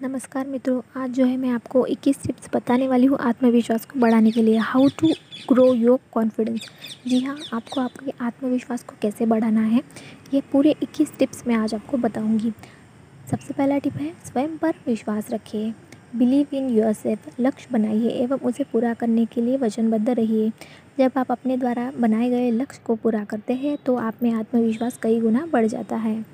नमस्कार मित्रों, आज जो है मैं आपको 21 टिप्स बताने वाली हूँ आत्मविश्वास को बढ़ाने के लिए। How to grow your confidence जी हाँ आपको आपके आत्मविश्वास को कैसे बढ़ाना है, ये पूरे 21 टिप्स मैं आज आपको बताऊँगी। सबसे पहला टिप है, स्वयं पर विश्वास रखिए। बिलीव इन योर सेल्फ लक्ष्य बनाइए एवं उसे पूरा करने के लिए वचनबद्ध रहिए। जब आप अपने द्वारा बनाए गए लक्ष्य को पूरा करते हैं तो आप में आत्मविश्वास कई गुना बढ़ जाता है।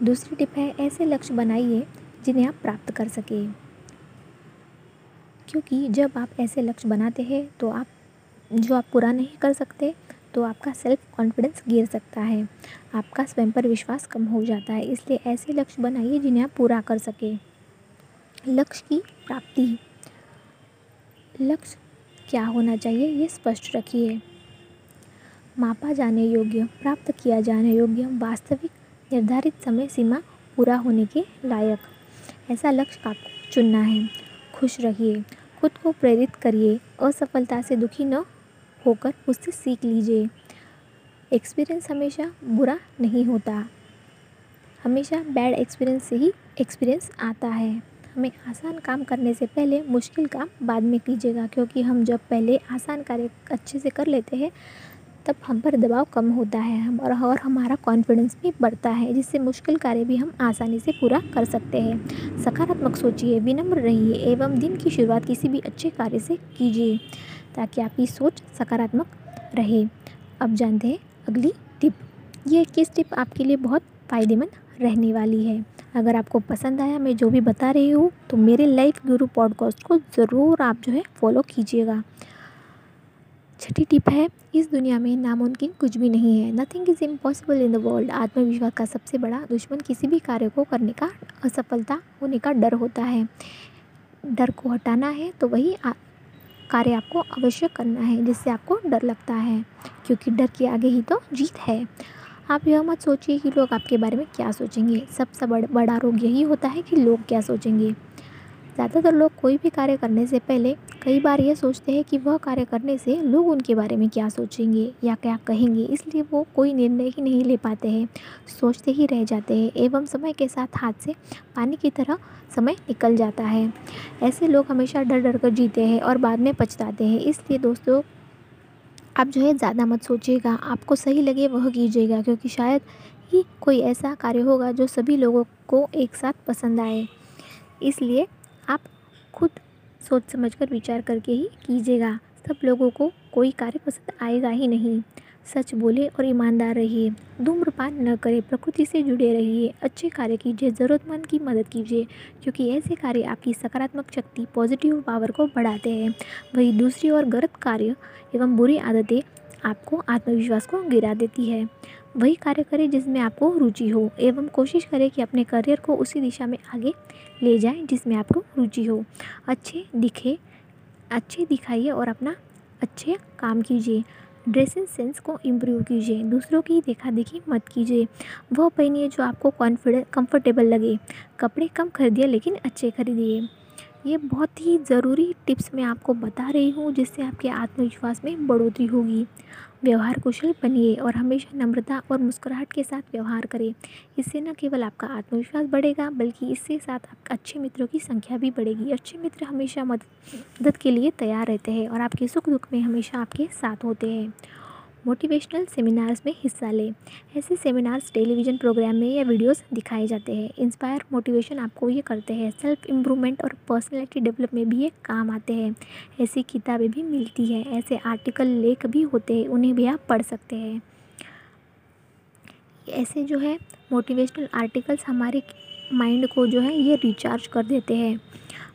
दूसरी टिप है, ऐसे लक्ष्य बनाइए जिन्हें आप प्राप्त कर सकें। क्योंकि जब आप ऐसे लक्ष्य बनाते हैं तो आप, जो आप पूरा नहीं कर सकते तो आपका सेल्फ कॉन्फिडेंस गिर सकता है। आपका स्वयं पर विश्वास कम हो जाता है। इसलिए ऐसे लक्ष्य बनाइए जिन्हें आप पूरा कर सकें। लक्ष्य की प्राप्ति। लक्ष्य क्या होना चाहिए, ये स्पष्ट रखिए। मापा जाने योग्य, प्राप्त किया जाने योग्य, वास्तविक, निर्धारित समय सीमा पूरा होने के लायक। ऐसा लक्ष्य आपको चुनना है। खुश रहिए, खुद को प्रेरित करिए, असफलता से दुखी न होकर उससे सीख लीजिए। एक्सपीरियंस हमेशा बुरा नहीं होता। हमेशा बैड एक्सपीरियंस से ही एक्सपीरियंस आता है। हमें आसान काम करने से पहले मुश्किल काम बाद में कीजिएगा, क्योंकि हम जब पहले आसान कार्य अच्छे से कर लेते हैं तब हम पर दबाव कम होता है हम और, और हमारा कॉन्फिडेंस भी बढ़ता है जिससे मुश्किल कार्य भी हम आसानी से पूरा कर सकते हैं। सकारात्मक सोचिए विनम्र रहिए एवं दिन की शुरुआत किसी भी अच्छे कार्य से कीजिए ताकि आपकी सोच सकारात्मक रहे। अब जानते हैं अगली टिप ये इक्कीस टिप आपके लिए बहुत फ़ायदेमंद रहने वाली है? अगर आपको पसंद आया मैं जो भी बता रही हूँ तो मेरे लाइफ गुरु पॉडकास्ट को ज़रूर आप जो है फॉलो कीजिएगा। छठी टिप है, इस दुनिया में नामुमकिन कुछ भी नहीं है। Nothing is impossible in the world आत्मविश्वास का सबसे बड़ा दुश्मन किसी भी कार्य को करने का, असफलता होने का डर होता है। डर को हटाना है तो वही कार्य आपको अवश्य करना है, जिससे आपको डर लगता है, क्योंकि डर के आगे ही तो जीत है। आप यह मत सोचिए कि लोग आपके बारे में क्या सोचेंगे। सबसे बड़ा रोग यही होता है कि लोग क्या सोचेंगे। ज़्यादातर लोग कोई भी कार्य करने से पहले कई बार ये सोचते हैं कि वह कार्य करने से लोग उनके बारे में क्या सोचेंगे या क्या कहेंगे, इसलिए वो कोई निर्णय ही नहीं ले पाते हैं। सोचते ही रह जाते हैं एवं समय के साथ हाथ से पानी की तरह समय निकल जाता है। ऐसे लोग हमेशा डर डर कर जीते हैं और बाद में पछताते हैं। इसलिए दोस्तों, आप जो है ज़्यादा मत सोचिएगा। आपको सही लगे वह कीजिएगा, क्योंकि शायद ही कोई ऐसा कार्य होगा जो सभी लोगों को एक साथ पसंद आए। इसलिए आप खुद सोच समझ कर विचार करके ही कीजिएगा। सब लोगों को कोई कार्य पसंद आएगा ही नहीं। सच बोले और ईमानदार रहिए। धूम्रपान न करें, प्रकृति से जुड़े रहिए। अच्छे कार्य कीजिए, ज़रूरतमंद की मदद कीजिए, क्योंकि ऐसे कार्य आपकी सकारात्मक शक्ति, पॉजिटिव पावर को बढ़ाते हैं। वही दूसरी ओर गलत कार्य एवं बुरी आदतें आपको आत्मविश्वास को गिरा देती है। वही कार्य करें जिसमें आपको रुचि हो एवं कोशिश करें कि अपने करियर को उसी दिशा में आगे ले जाएँ जिसमें आपको रुचि हो। अच्छे दिखे, अच्छे दिखाइए और अपना अच्छे काम कीजिए। ड्रेसिंग सेंस को इम्प्रूव कीजिए, दूसरों की देखा देखी मत कीजिए। वह पहनिए जो आपको कॉन्फिडेंट कंफर्टेबल लगे। कपड़े कम खरीदिए लेकिन अच्छे खरीदिए। ये बहुत ही ज़रूरी टिप्स मैं आपको बता रही हूँ जिससे आपके आत्मविश्वास में बढ़ोतरी होगी। व्यवहार कुशल बनिए और हमेशा नम्रता और मुस्कुराहट के साथ व्यवहार करें इससे न केवल आपका आत्मविश्वास बढ़ेगा, बल्कि इसके साथ आपके अच्छे मित्रों की संख्या भी बढ़ेगी। अच्छे मित्र हमेशा मदद के लिए तैयार रहते हैं और आपके सुख दुख में हमेशा आपके साथ होते हैं। मोटिवेशनल सेमिनार्स में हिस्सा लें। ऐसे सेमिनार्स टेलीविज़न प्रोग्राम में या वीडियोस दिखाए जाते हैं। इंस्पायर मोटिवेशन आपको ये करते हैं। सेल्फ इम्प्रूवमेंट और पर्सनैलिटी डेवलप में भी ये काम आते हैं। ऐसी किताबें भी मिलती है। ऐसे आर्टिकल, लेख भी होते हैं। उन्हें भी आप पढ़ सकते हैं। ऐसे जो है, मोटिवेशनल आर्टिकल्स हमारे माइंड को जो है, ये रिचार्ज कर देते हैं।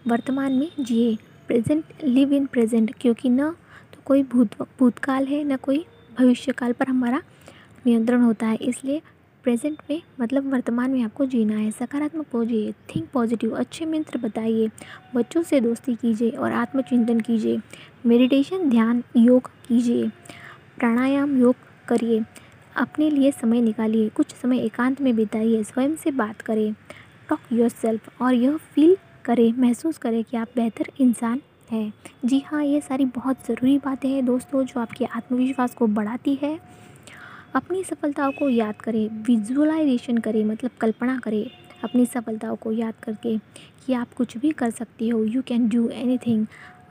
वर्तमान में जिए। Present, live in present. क्योंकि न तो कोई भूत, भूतकाल है, न कोई भविष्य काल पर हमारा नियंत्रण होता है। इसलिए प्रेजेंट में मतलब वर्तमान में आपको जीना है। सकारात्मक पहुँचिए थिंक पॉजिटिव अच्छे मित्र बताइए। बच्चों से दोस्ती कीजिए और आत्मचिंतन कीजिए। मेडिटेशन ध्यान, योग कीजिए। प्राणायाम, योग करिए। अपने लिए समय निकालिए। कुछ समय एकांत में बिताइए। स्वयं से बात करें। टॉक योर सेल्फ और यह फील करें, महसूस करें कि आप बेहतर इंसान है। जी हाँ ये सारी बहुत ज़रूरी बातें हैं दोस्तों, जो आपके आत्मविश्वास को बढ़ाती है। अपनी सफलताओं को याद करें, विजुअलाइजेशन करें मतलब कल्पना करें, अपनी सफलताओं को याद करके कि आप कुछ भी कर सकती हो you can do anything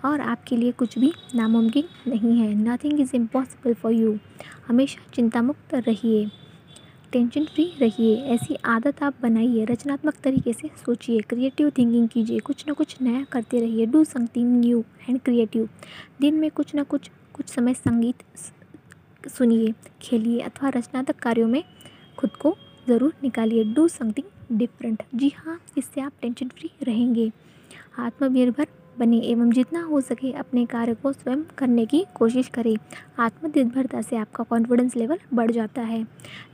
और आपके लिए कुछ भी नामुमकिन नहीं है। Nothing is impossible for you हमेशा चिंता मुक्त रहिए। टेंशन फ्री रहिए। ऐसी आदत आप बनाइए, रचनात्मक तरीके से सोचिए क्रिएटिव थिंकिंग कीजिए, कुछ ना कुछ नया करते रहिए। Do something new and creative दिन में कुछ ना कुछ कुछ समय संगीत सुनिए, खेलिए अथवा रचनात्मक कार्यों में खुद को ज़रूर निकालिए। डू समथिंग डिफरेंट जी हाँ इससे आप टेंशन फ्री रहेंगे। आत्मनिर्भर बने एवं जितना हो सके अपने कार्य को स्वयं करने की कोशिश करें। आत्मनिर्भरता से आपका कॉन्फिडेंस लेवल बढ़ जाता है।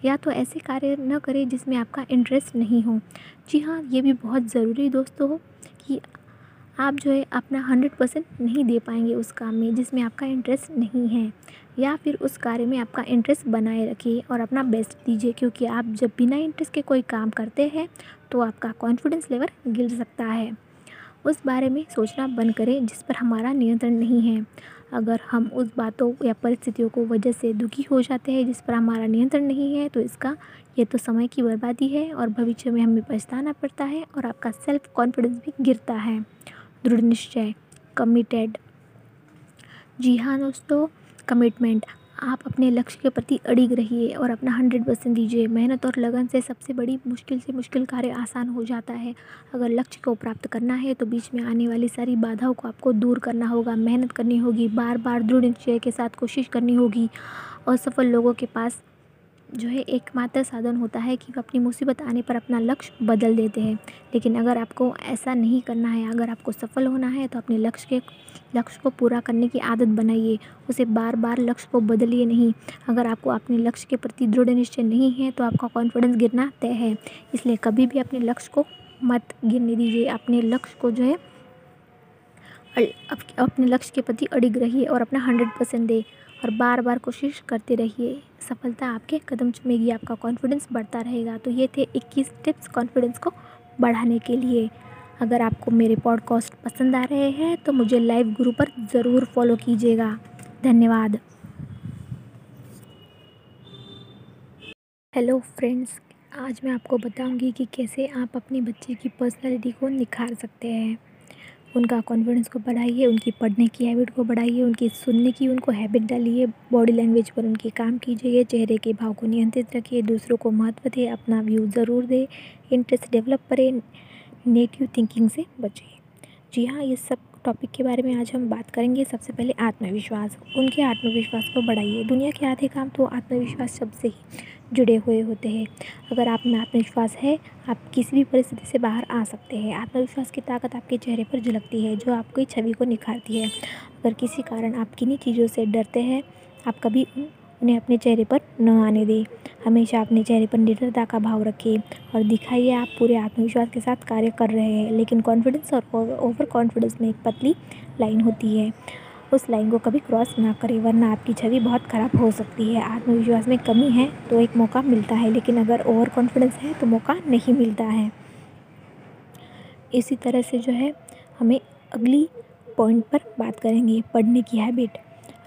या तो ऐसे कार्य न करें जिसमें आपका इंटरेस्ट नहीं हो। जी हाँ ये भी बहुत ज़रूरी दोस्तों कि आप जो है अपना हंड्रेड परसेंट नहीं दे पाएँगे उस काम में जिसमें आपका इंटरेस्ट नहीं है। या फिर उस कार्य में आपका इंटरेस्ट बनाए रखिए और अपना बेस्ट दीजिए क्योंकि आप जब बिना इंटरेस्ट के कोई काम करते हैं तो आपका कॉन्फिडेंस लेवल गिर सकता है। उस बारे में सोचना बंद करें जिस पर हमारा नियंत्रण नहीं है। अगर हम उस बातों या परिस्थितियों को वजह से दुखी हो जाते हैं जिस पर हमारा नियंत्रण नहीं है तो इसका ये तो समय की बर्बादी है और भविष्य में हमें पछताना पड़ता है और आपका सेल्फ कॉन्फिडेंस भी गिरता है। दृढ़ निश्चय कमिटेड जी हाँ दोस्तों कमिटमेंट आप अपने लक्ष्य के प्रति अड़िग रहिए और अपना हंड्रेड परसेंट दीजिए। मेहनत और लगन से सबसे बड़ी मुश्किल से मुश्किल कार्य आसान हो जाता है। अगर लक्ष्य को प्राप्त करना है तो बीच में आने वाली सारी बाधाओं को आपको दूर करना होगा। मेहनत करनी होगी बार बार दृढ़ निश्चय के साथ कोशिश करनी होगी। असफल सफल लोगों के पास जो है एकमात्र साधन होता है कि वो अपनी मुसीबत आने पर अपना लक्ष्य बदल देते हैं। लेकिन अगर आपको ऐसा नहीं करना है, अगर आपको सफल होना है तो अपने लक्ष्य के, लक्ष्य को पूरा करने की आदत बनाइए। उसे बार बार लक्ष्य को बदलिए नहीं। अगर आपको अपने लक्ष्य के प्रति दृढ़ निश्चय नहीं है तो आपका कॉन्फिडेंस गिरना तय है। इसलिए कभी भी अपने लक्ष्य को मत गिरने दीजिए। अपने लक्ष्य को जो है, अपने लक्ष्य के प्रति अड़िग रहिए और अपना हंड्रेड परसेंट दे। और बार बार कोशिश करते रहिए। सफलता आपके कदम चुमेगी, आपका कॉन्फिडेंस बढ़ता रहेगा। तो ये थे 21 टिप्स कॉन्फिडेंस को बढ़ाने के लिए। अगर आपको मेरे पॉडकास्ट पसंद आ रहे हैं तो मुझे लाइव गुरु पर ज़रूर फॉलो कीजिएगा। धन्यवाद। हेलो फ्रेंड्स आज मैं आपको बताऊँगी कि कैसे आप अपने बच्चे की पर्सनैलिटी को निखार सकते हैं। उनका कॉन्फिडेंस को बढ़ाइए, उनकी पढ़ने की हैबिट को बढ़ाइए, उनकी सुनने की, उनको हैबिट डालिए बॉडी लैंग्वेज पर उनके काम कीजिए, चेहरे के भाव को नियंत्रित रखिए, दूसरों को महत्व दे, अपना व्यू ज़रूर दे इंटरेस्ट डेवलप करें नेगेटिव थिंकिंग से बचिए। जी हाँ ये सब टॉपिक के बारे में आज हम बात करेंगे। सबसे पहले आत्मविश्वास, उनके आत्मविश्वास को बढ़ाइए। दुनिया के आधे काम तो आत्मविश्वास शब्द से ही जुड़े हुए होते हैं। अगर आप में आत्मविश्वास है, आप किसी भी परिस्थिति से बाहर आ सकते हैं। आत्मविश्वास की ताकत आपके चेहरे पर झलकती है, जो आपकी छवि को निखारती है। अगर किसी कारण आप किन्हीं चीज़ों से डरते हैं, आप कभी उन्हें अपने चेहरे पर न आने दें। हमेशा अपने चेहरे पर निडरता का भाव रखें और दिखाइए आप पूरे आत्मविश्वास के साथ कार्य कर रहे हैं, लेकिन कॉन्फिडेंस और ओवर कॉन्फिडेंस में एक पतली लाइन होती है। उस लाइन को कभी क्रॉस ना करें, वरना आपकी छवि बहुत ख़राब हो सकती है। आत्मविश्वास में कमी है तो एक मौका मिलता है, लेकिन अगर ओवर कॉन्फिडेंस है तो मौका नहीं मिलता है। इसी तरह से जो है, हमें अगली पॉइंट पर बात करेंगे, पढ़ने की हैबिट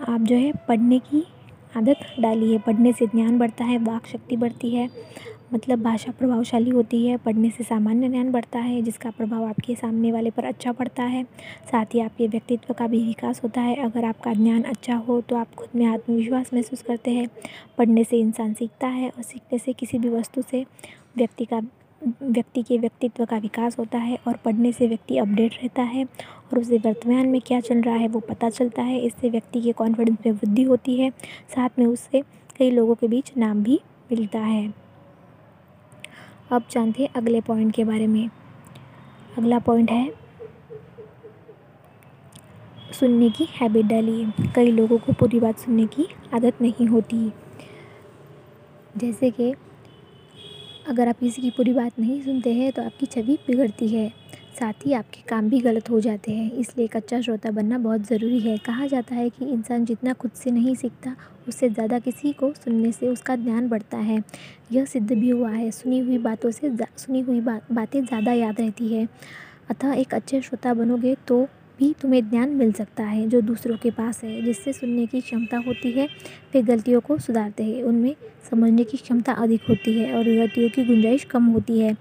आप जो है, पढ़ने की आदत डालिए। पढ़ने से ज्ञान बढ़ता है, वाक शक्ति बढ़ती है। मतलब भाषा प्रभावशाली होती है, पढ़ने से सामान्य ज्ञान बढ़ता है, जिसका प्रभाव आपके सामने वाले पर अच्छा पड़ता है। साथ ही आपके व्यक्तित्व का भी विकास होता है। अगर आपका ज्ञान अच्छा हो तो आप खुद में आत्मविश्वास महसूस करते हैं। पढ़ने से इंसान सीखता है और सीखने से किसी भी वस्तु से व्यक्ति का, व्यक्ति के व्यक्तित्व का विकास होता है और पढ़ने से व्यक्ति अपडेट रहता है और उसे वर्तमान में क्या चल रहा है वो पता चलता है। इससे व्यक्ति के कॉन्फिडेंस में वृद्धि होती है। साथ में उससे कई लोगों के बीच नाम भी मिलता है। अब जानते हैं अगले पॉइंट के बारे में। अगला पॉइंट है सुनने की हैबिट डालिए। कई लोगों को पूरी बात सुनने की आदत नहीं होती। जैसे कि अगर आप किसी की पूरी बात नहीं सुनते हैं तो आपकी छवि बिगड़ती है। साथ ही आपके काम भी गलत हो जाते हैं, इसलिए एक अच्छा श्रोता बनना बहुत ज़रूरी है। कहा जाता है कि इंसान जितना खुद से नहीं सीखता, उससे ज़्यादा किसी को सुनने से उसका ज्ञान बढ़ता है। यह सिद्ध भी हुआ है, सुनी हुई बातों से सुनी हुई बात ज़्यादा याद रहती है। अतः एक अच्छे श्रोता बनोगे तो भी तुम्हें ज्ञान मिल सकता है, जो दूसरों के पास है, जिससे सुनने की क्षमता होती है, वे गलतियों को सुधारते हैं। उनमें समझने की क्षमता अधिक होती है और गलतियों की गुंजाइश कम होती है।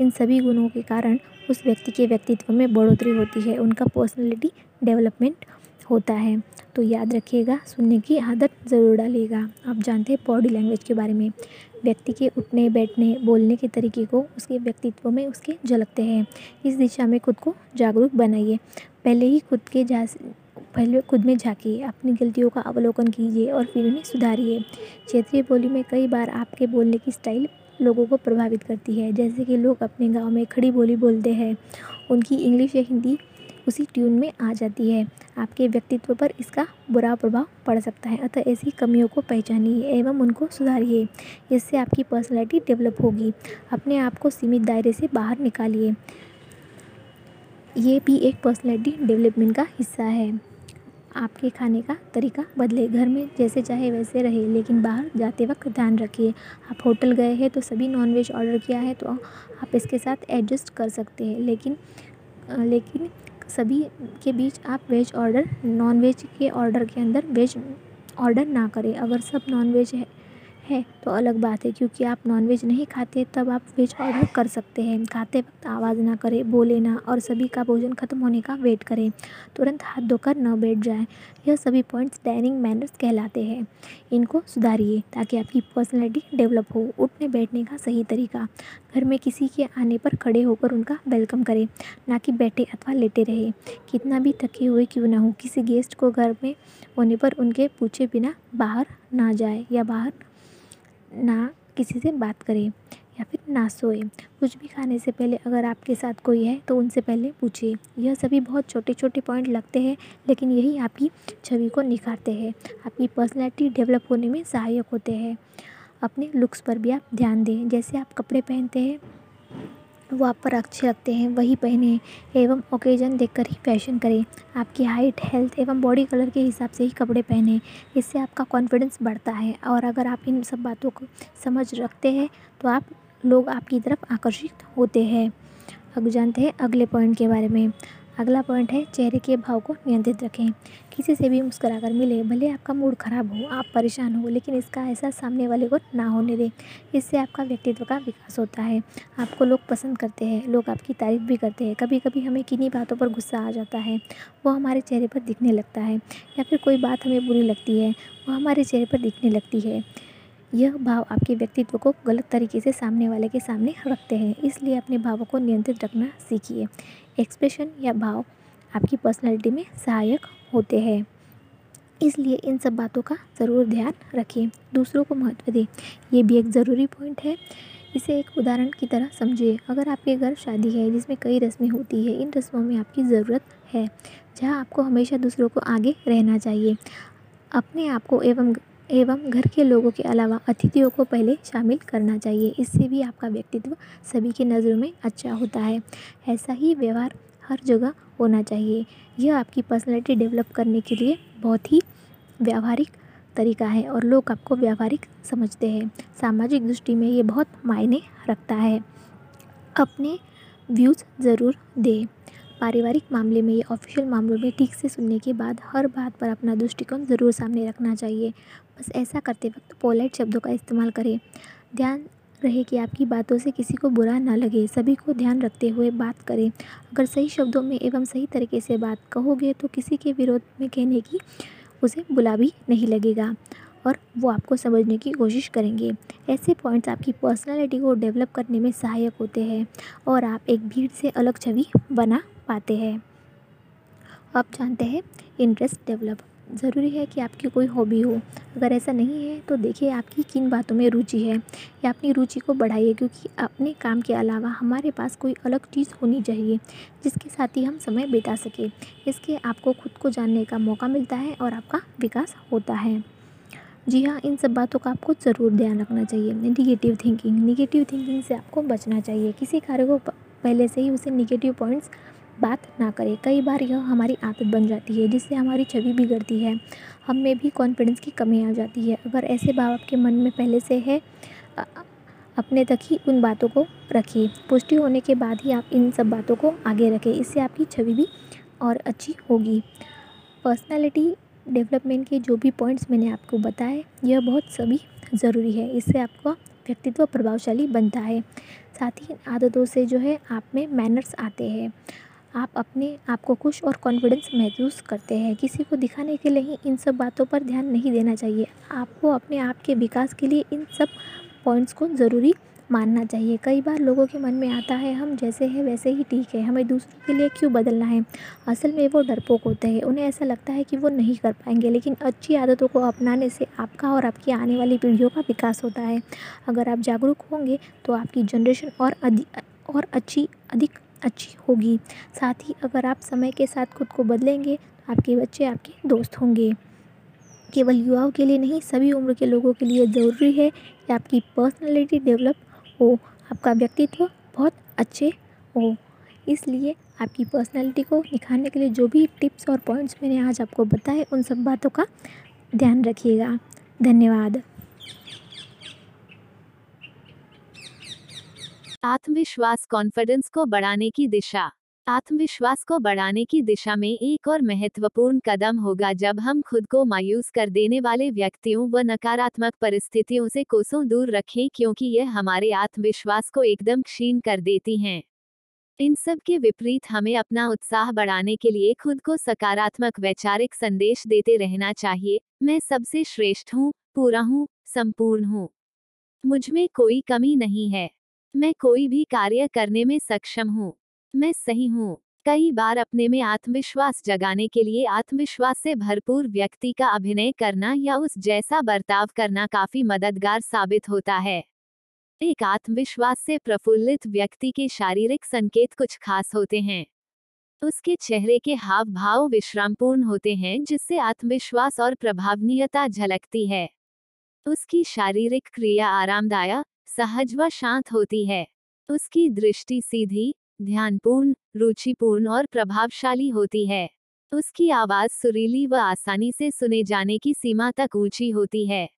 इन सभी गुणों के कारण उस व्यक्ति के व्यक्तित्व में बढ़ोतरी होती है, उनका पर्सनैलिटी डेवलपमेंट होता है। तो याद रखिएगा, सुनने की आदत ज़रूर डालिएगा। आप जानते हैं बॉडी लैंग्वेज के बारे में। व्यक्ति के उठने, बैठने, बोलने के तरीके को उसके व्यक्तित्व में उसके झलकते हैं। इस दिशा में खुद को जागरूक बनाइए। पहले ही खुद के जा, पहले खुद में झाँकिए। अपनी गलतियों का अवलोकन कीजिए और फिर उन्हें सुधारिए। क्षेत्रीय बोली में कई बार आपके बोलने की स्टाइल लोगों को प्रभावित करती है। जैसे कि लोग अपने गाँव में खड़ी बोली बोलते हैं, उनकी इंग्लिश या हिंदी उसी ट्यून में आ जाती है। आपके व्यक्तित्व पर इसका बुरा प्रभाव पड़ सकता है, अतः ऐसी कमियों को पहचानिए एवं उनको सुधारिए। इससे आपकी पर्सनैलिटी डेवलप होगी। अपने आप को सीमित दायरे से बाहर निकालिए। ये भी एक पर्सनैलिटी डेवलपमेंट का हिस्सा है। आपके खाने का तरीका बदले। घर में जैसे चाहे वैसे रहे, लेकिन बाहर जाते वक्त ध्यान रखिए। आप होटल गए हैं तो सभी नॉनवेज ऑर्डर किया है तो आप इसके साथ एडजस्ट कर सकते हैं। लेकिन लेकिन सभी के बीच आप वेज ऑर्डर नॉन वेज के ऑर्डर के अंदर वेज ऑर्डर ना करें। अगर सब नॉन वेज है है तो अलग बात है, क्योंकि आप नॉनवेज नहीं खाते, तब आप वेज ऑर्डर कर सकते हैं। खाते वक्त आवाज़ ना करें, बोले ना, और सभी का भोजन ख़त्म होने का वेट करें। तुरंत हाथ धोकर न बैठ जाए। यह सभी पॉइंट्स डाइनिंग मैनर्स कहलाते हैं। इनको सुधारिए, ताकि आपकी पर्सनैलिटी डेवलप हो। उठने बैठने का सही तरीका। घर में किसी के आने पर खड़े होकर उनका वेलकम करें, ना कि बैठे अथवा लेटे रहे। कितना भी थके हुए क्यों ना हो, किसी गेस्ट को घर में होने पर उनके पूछे बिना बाहर ना जाए, या बाहर ना किसी से बात करें या फिर ना सोए। कुछ भी खाने से पहले अगर आपके साथ कोई है तो उनसे पहले पूछिए। यह सभी बहुत छोटे छोटे पॉइंट लगते हैं, लेकिन यही आपकी छवि को निखारते हैं। आपकी पर्सनैलिटी डेवलप होने में सहायक होते हैं। अपने लुक्स पर भी आप ध्यान दें। जैसे आप कपड़े पहनते हैं वो आप पर अच्छे लगते हैं, वही पहने एवं ओकेजन देखकर ही फ़ैशन करें। आपकी हाइट, हेल्थ एवं बॉडी कलर के हिसाब से ही कपड़े पहने, इससे आपका कॉन्फिडेंस बढ़ता है। और अगर आप इन सब बातों को समझ रखते हैं तो आप लोग आपकी तरफ़ आकर्षित होते हैं। अब जानते हैं अगले पॉइंट के बारे में। अगला पॉइंट है, चेहरे के भाव को नियंत्रित रखें। किसी से भी मुस्कुरा कर मिले, भले आपका मूड ख़राब हो, आप परेशान हो, लेकिन इसका एहसास सामने वाले को ना होने दें। इससे आपका व्यक्तित्व का विकास होता है। आपको लोग पसंद करते हैं, लोग आपकी तारीफ़ भी करते हैं। कभी कभी हमें किन्हीं बातों पर गुस्सा आ जाता है, वो हमारे चेहरे पर दिखने लगता है, या फिर कोई बात हमें बुरी लगती है, वो हमारे चेहरे पर दिखने लगती है। यह भाव आपके व्यक्तित्व को गलत तरीके से सामने वाले के सामने रखते हैं, इसलिए अपने भावों को नियंत्रित रखना सीखिए। एक्सप्रेशन या भाव आपकी पर्सनैलिटी में सहायक होते हैं, इसलिए इन सब बातों का ज़रूर ध्यान रखिए। दूसरों को महत्व दें, ये भी एक ज़रूरी पॉइंट है। इसे एक उदाहरण की तरह समझिए, अगर आपके घर शादी है, जिसमें कई रस्में होती है, इन रस्मों में आपकी ज़रूरत है, जहाँ आपको हमेशा दूसरों को आगे रहना चाहिए। अपने आप को एवं एवं घर के लोगों के अलावा अतिथियों को पहले शामिल करना चाहिए। इससे भी आपका व्यक्तित्व सभी की नज़रों में अच्छा होता है। ऐसा ही व्यवहार हर जगह होना चाहिए। यह आपकी पर्सनैलिटी डेवलप करने के लिए बहुत ही व्यावहारिक तरीका है और लोग आपको व्यावहारिक समझते हैं। सामाजिक दृष्टि में ये बहुत मायने रखता है। अपने व्यूज़ ज़रूर दें। पारिवारिक मामले में या ऑफिशियल मामलों में ठीक से सुनने के बाद हर बात पर अपना दृष्टिकोण ज़रूर सामने रखना चाहिए। बस ऐसा करते वक्त पोलाइट शब्दों का इस्तेमाल करें। ध्यान रहे कि आपकी बातों से किसी को बुरा ना लगे। सभी को ध्यान रखते हुए बात करें। अगर सही शब्दों में एवं सही तरीके से बात कहोगे तो किसी के विरोध में कहने की उसे बुला भी नहीं लगेगा और वो आपको समझने की कोशिश करेंगे। ऐसे पॉइंट्स आपकी पर्सनालिटी को डेवलप करने में सहायक होते हैं और आप एक भीड़ से अलग छवि बना पाते हैं। आप जानते हैं इंटरेस्ट डेवलप ज़रूरी है कि आपकी कोई हॉबी हो। अगर ऐसा नहीं है तो देखिए आपकी किन बातों में रुचि है। या अपनी रुचि को बढ़ाइए, क्योंकि अपने काम के अलावा हमारे पास कोई अलग चीज़ होनी चाहिए, जिसके साथ ही हम समय बिता सकें। इसके आपको खुद को जानने का मौका मिलता है और आपका विकास होता है। जी हाँ इन सब बातों का आपको ज़रूर ध्यान रखना चाहिए। निगेटिव थिंकिंग निगेटिव थिंकिंग से आपको बचना चाहिए। किसी कार्य को पहले से ही उसे निगेटिव पॉइंट्स बात ना करें। कई बार यह हमारी आदत बन जाती है, जिससे हमारी छवि बिगड़ती है। हम में भी कॉन्फिडेंस की कमी आ जाती है। अगर ऐसे भाव आपके मन में पहले से है अपने तक ही उन बातों को रखिए। पुष्टि होने के बाद ही आप इन सब बातों को आगे रखें। इससे आपकी छवि भी और अच्छी होगी। पर्सनालिटी डेवलपमेंट के जो भी पॉइंट्स मैंने आपको बताए, यह बहुत सभी ज़रूरी है। इससे आपका व्यक्तित्व प्रभावशाली बनता है। साथ ही आदतों से जो है, आप में मैनर्स आते हैं। आप अपने आप को खुश और कॉन्फिडेंस महसूस करते हैं। किसी को दिखाने के लिए ही इन सब बातों पर ध्यान नहीं देना चाहिए। आपको अपने आप के विकास के लिए इन सब पॉइंट्स को ज़रूरी मानना चाहिए। कई बार लोगों के मन में आता है, हम जैसे हैं, वैसे ही ठीक है। हमें दूसरों के लिए क्यों बदलना है? असल में वो डरपोक होते हैं। उन्हें ऐसा लगता है कि वो नहीं कर पाएँगे, लेकिन अच्छी आदतों को अपनाने से आपका और आपकी आने वाली पीढ़ियों का विकास होता है। अगर आप जागरूक होंगे तो आपकी जनरेशन और अधिक और अच्छी, अधिक अच्छी होगी। साथ ही अगर आप समय के साथ खुद को बदलेंगे तो आपके बच्चे आपके दोस्त होंगे। केवल युवाओं के लिए नहीं, सभी उम्र के लोगों के लिए ज़रूरी है कि आपकी पर्सनैलिटी डेवलप हो, आपका व्यक्तित्व बहुत अच्छे हो। इसलिए आपकी पर्सनैलिटी को निखारने के लिए जो भी टिप्स और पॉइंट्स मैंने आज आपको बताए, उन सब बातों का ध्यान रखिएगा। धन्यवाद। आत्मविश्वास कॉन्फिडेंस को बढ़ाने की दिशा। आत्मविश्वास को बढ़ाने की दिशा में एक और महत्वपूर्ण कदम होगा जब हम खुद को मायूस कर देने वाले व्यक्तियों व नकारात्मक परिस्थितियों से कोसों दूर रखें क्योंकि यह हमारे आत्मविश्वास को एकदम क्षीण कर देती हैं। इन सब के विपरीत हमें अपना उत्साह बढ़ाने के लिए खुद को सकारात्मक वैचारिक संदेश देते रहना चाहिए। मैं सबसे श्रेष्ठ हूँ, पूरा हूँ, संपूर्ण हूँ। मुझमें कोई कमी नहीं है। मैं कोई भी कार्य करने में सक्षम हूँ। मैं सही हूँ। कई बार अपने में आत्मविश्वास जगाने के लिए आत्मविश्वास से भरपूर व्यक्ति का अभिनय करना या उस जैसा बर्ताव करना काफ़ी मददगार साबित होता है। एक आत्मविश्वास से प्रफुल्लित व्यक्ति के शारीरिक संकेत कुछ खास होते हैं। उसके चेहरे के हाव भाव विश्रामपूर्ण होते हैं, जिससे आत्मविश्वास और प्रभावनीयता झलकती है। उसकी शारीरिक क्रिया आरामदायक सहज व शांत होती है। उसकी दृष्टि सीधी, ध्यानपूर्ण, रुचिपूर्ण और प्रभावशाली होती है। उसकी आवाज़ सुरीली व आसानी से सुने जाने की सीमा तक ऊँची होती है।